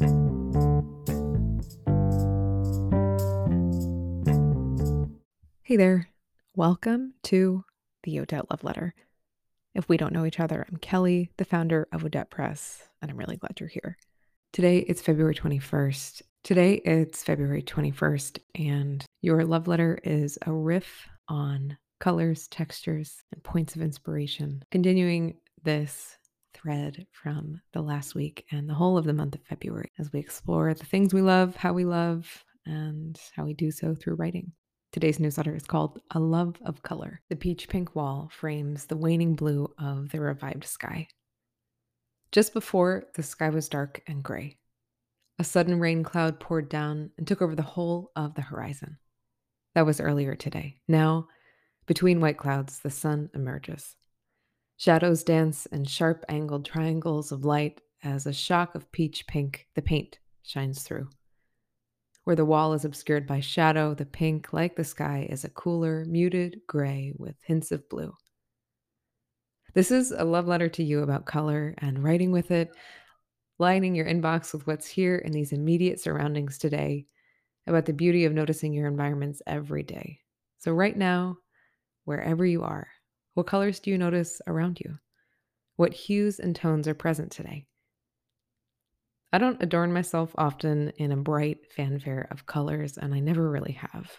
Hey there. Welcome to the Odette Love Letter. If we don't know each other, I'm Kelly, the founder of Odette Press, and I'm really glad you're here. Today it's February 21st. Today it's February 21st, and your love letter is a riff on colors, textures, and points of inspiration, continuing this thread from the last week and the whole of the month of February as we explore the things we love, how we love, and how we do so through writing. Today's newsletter is called A Love of Color. The peach pink wall frames the waning blue of the revived sky. Just before, the sky was dark and gray. A sudden rain cloud poured down and took over the whole of the horizon. That was earlier today. Now, between white clouds, the sun emerges. Shadows dance in sharp angled triangles of light as a shock of peach pink, the paint, shines through. Where the wall is obscured by shadow, the pink, like the sky, is a cooler, muted gray with hints of blue. This is a love letter to you about color and writing with it, lining your inbox with what's here in these immediate surroundings today, about the beauty of noticing your environments every day. So, right now, wherever you are, what colors do you notice around you? What hues and tones are present today? I don't adorn myself often in a bright fanfare of colors, and I never really have.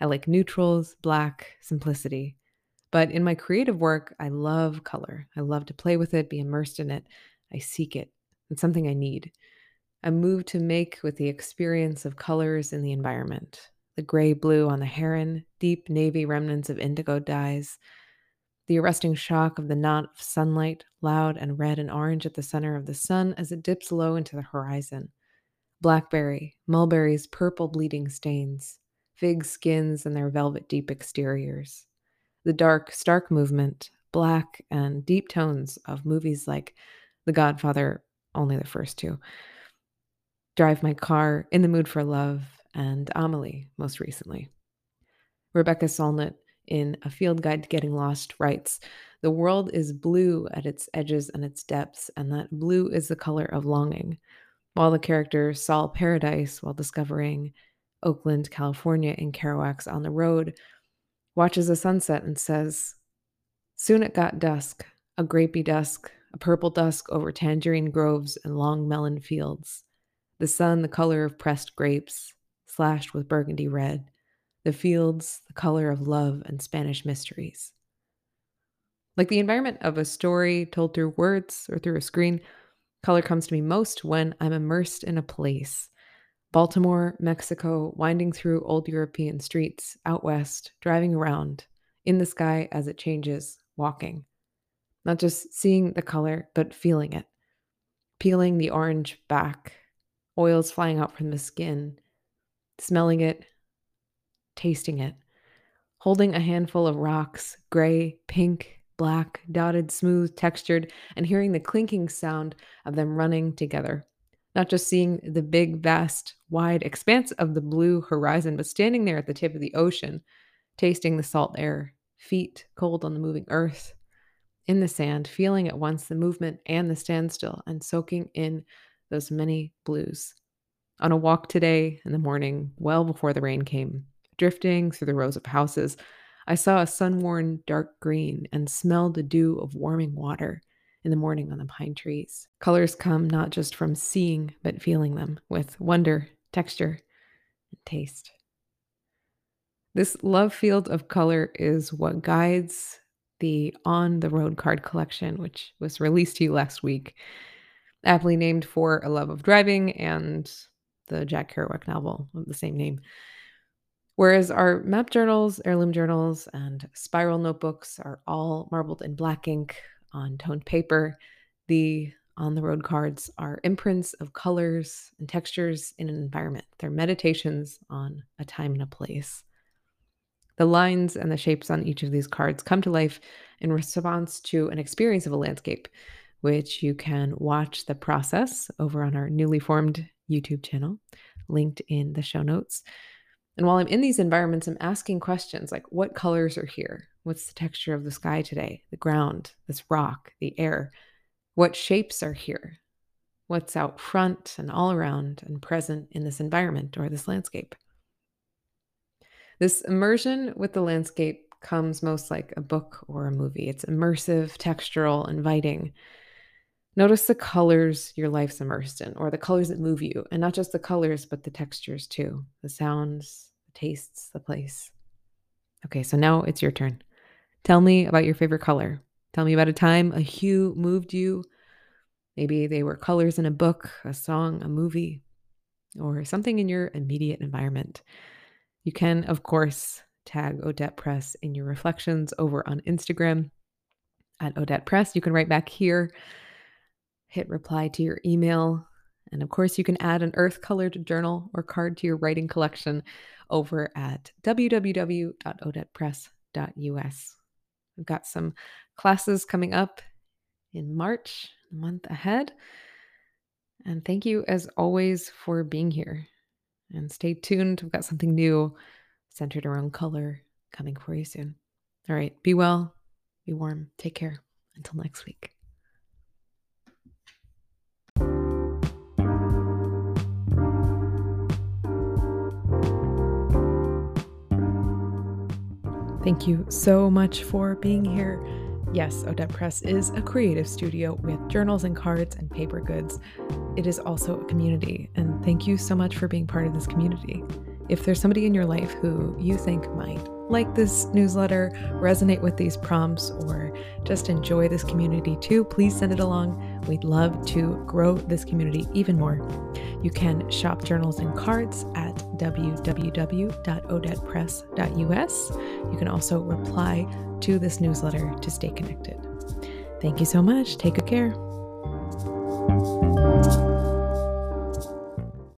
I like neutrals, black, simplicity. But in my creative work, I love color. I love to play with it, be immersed in it. I seek it. It's something I need. I'm moved to make with the experience of colors in the environment the gray blue on the heron, deep navy remnants of indigo dyes, the arresting shock of the knot of sunlight, loud and red and orange at the center of the sun as it dips low into the horizon. Blackberry, mulberries' purple bleeding stains, fig skins and their velvet deep exteriors. The dark, stark movement, black and deep tones of movies like The Godfather, only the first two. Drive My Car, In the Mood for Love, and Amelie, most recently. Rebecca Solnit in A Field Guide to Getting Lost writes The world is blue at its edges and its depths, and that blue is the color of longing. While the character Sal Paradise while discovering Oakland, California in Kerouac's On the Road, watches a sunset and says, Soon it got dusk, a grapey dusk, a purple dusk over tangerine groves and long melon fields. The sun, the color of pressed grapes, slashed with burgundy red the fields, the color of love and Spanish mysteries. Like the environment of a story told through words or through a screen, color comes to me most when I'm immersed in a place. Baltimore, Mexico, winding through old European streets, out west, driving around, in the sky as it changes, walking. Not just seeing the color, but feeling it. Peeling the orange back, oils flying out from the skin, smelling it, tasting it, holding a handful of rocks, gray, pink, black, dotted, smooth, textured, and hearing the clinking sound of them running together. Not just seeing the big, vast, wide expanse of the blue horizon, but standing there at the tip of the ocean, tasting the salt air, feet cold on the moving earth, in the sand, feeling at once the movement and the standstill, and soaking in those many blues. On a walk today in the morning, well before the rain came, drifting through the rows of houses, I saw a sun worn dark green and smelled the dew of warming water in the morning on the pine trees. Colors come not just from seeing, but feeling them with wonder, texture, and taste. This love field of color is what guides the On the Road card collection, which was released to you last week, aptly named for a love of driving and the Jack Kerouac novel of the same name. Whereas our map journals, heirloom journals, and spiral notebooks are all marbled in black ink on toned paper, the on the road cards are imprints of colors and textures in an environment. They're meditations on a time and a place. The lines and the shapes on each of these cards come to life in response to an experience of a landscape, which you can watch the process over on our newly formed YouTube channel, linked in the show notes. And while I'm in these environments, I'm asking questions like what colors are here? What's the texture of the sky today? The ground, this rock, the air? What shapes are here? what's out front and all around and present in this environment or this landscape. This immersion with the landscape comes most like a book or a movie. It's immersive, textural, inviting. Notice the colors your life's immersed in, or the colors that move you, and not just the colors, but the textures too the sounds, the tastes, the place. Okay, so now it's your turn. Tell me about your favorite color. Tell me about a time a hue moved you. Maybe they were colors in a book, a song, a movie, or something in your immediate environment. You can, of course, tag Odette Press in your reflections over on Instagram at Odette Press. You can write back here, hit reply to your email. And of course, you can add an earth colored journal or card to your writing collection over at www.odettepress.us. We've got some classes coming up in March, the month ahead. And thank you, as always, for being here. And stay tuned. We've got something new centered around color coming for you soon. All right. Be well, be warm. Take care. Until next week. Thank you so much for being here. Yes, Odette Press is a creative studio with journals and cards and paper goods. It is also a community, and thank you so much for being part of this community. If there's somebody in your life who you think might like this newsletter, resonate with these prompts, or just enjoy this community too, please send it along. We'd love to grow this community even more. You can shop journals and cards at www.odettepress.us. You can also reply to this newsletter to stay connected. Thank you so much. Take good care.